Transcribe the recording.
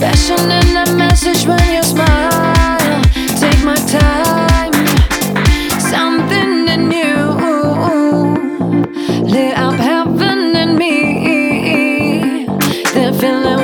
Passion in that message when you smile. Take my time. Something in you lit up heaven in me. Feeling.